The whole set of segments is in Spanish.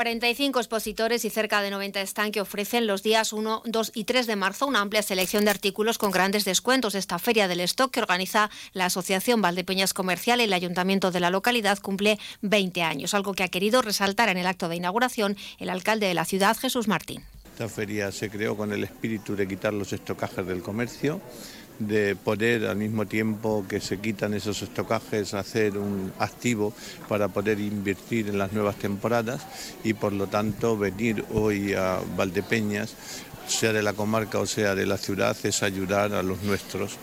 45 expositores y cerca de 90 están que ofrecen los días 1, 2 y 3 de marzo una amplia selección de artículos con grandes descuentos. Esta feria del stock que organiza la Asociación Valdepeñas Comercial y el Ayuntamiento de la localidad cumple 20 años, algo que ha querido resaltar en el acto de inauguración el alcalde de la ciudad, Jesús Martín. Esta feria se creó con el espíritu de quitar los estocajes del comercio de poder al mismo tiempo que se quitan esos estocajes hacer un activo para poder invertir en las nuevas temporadas y por lo tanto venir hoy a Valdepeñas, sea de la comarca o sea de la ciudad, es ayudar a los nuestros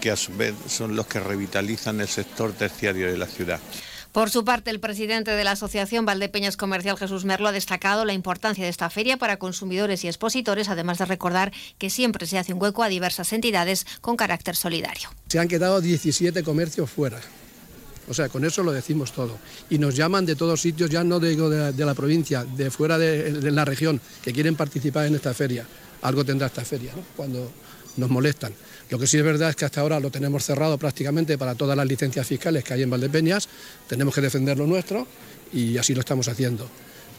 que a su vez son los que revitalizan el sector terciario de la ciudad. Por su parte, el presidente de la Asociación Valdepeñas Comercial, Jesús Merlo, ha destacado la importancia de esta feria para consumidores y expositores, además de recordar que siempre se hace un hueco a diversas entidades con carácter solidario. Se han quedado 17 comercios fuera. O sea, con eso lo decimos todo. Y nos llaman de todos sitios, ya no digo de, la provincia, de fuera de, de, la región, que quieren participar en esta feria. Algo tendrá esta feria, ¿no? Cuando nos molestan. Lo que sí es verdad es que hasta ahora lo tenemos cerrado prácticamente para todas las licencias fiscales que hay en Valdepeñas, tenemos que defender lo nuestro y así lo estamos haciendo.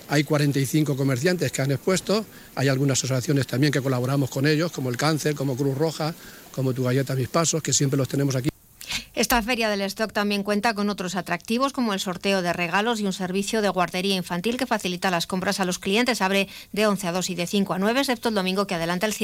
Hay 45 comerciantes que han expuesto, hay algunas asociaciones también que colaboramos con ellos, como el Cáncer, como Cruz Roja, como Tu Galleta Mis Pasos, que siempre los tenemos aquí. Esta feria del stock también cuenta con otros atractivos como el sorteo de regalos y un servicio de guardería infantil que facilita las compras a los clientes. Abre de 11 a 2 y de 5 a 9, excepto el domingo que adelanta el cierre.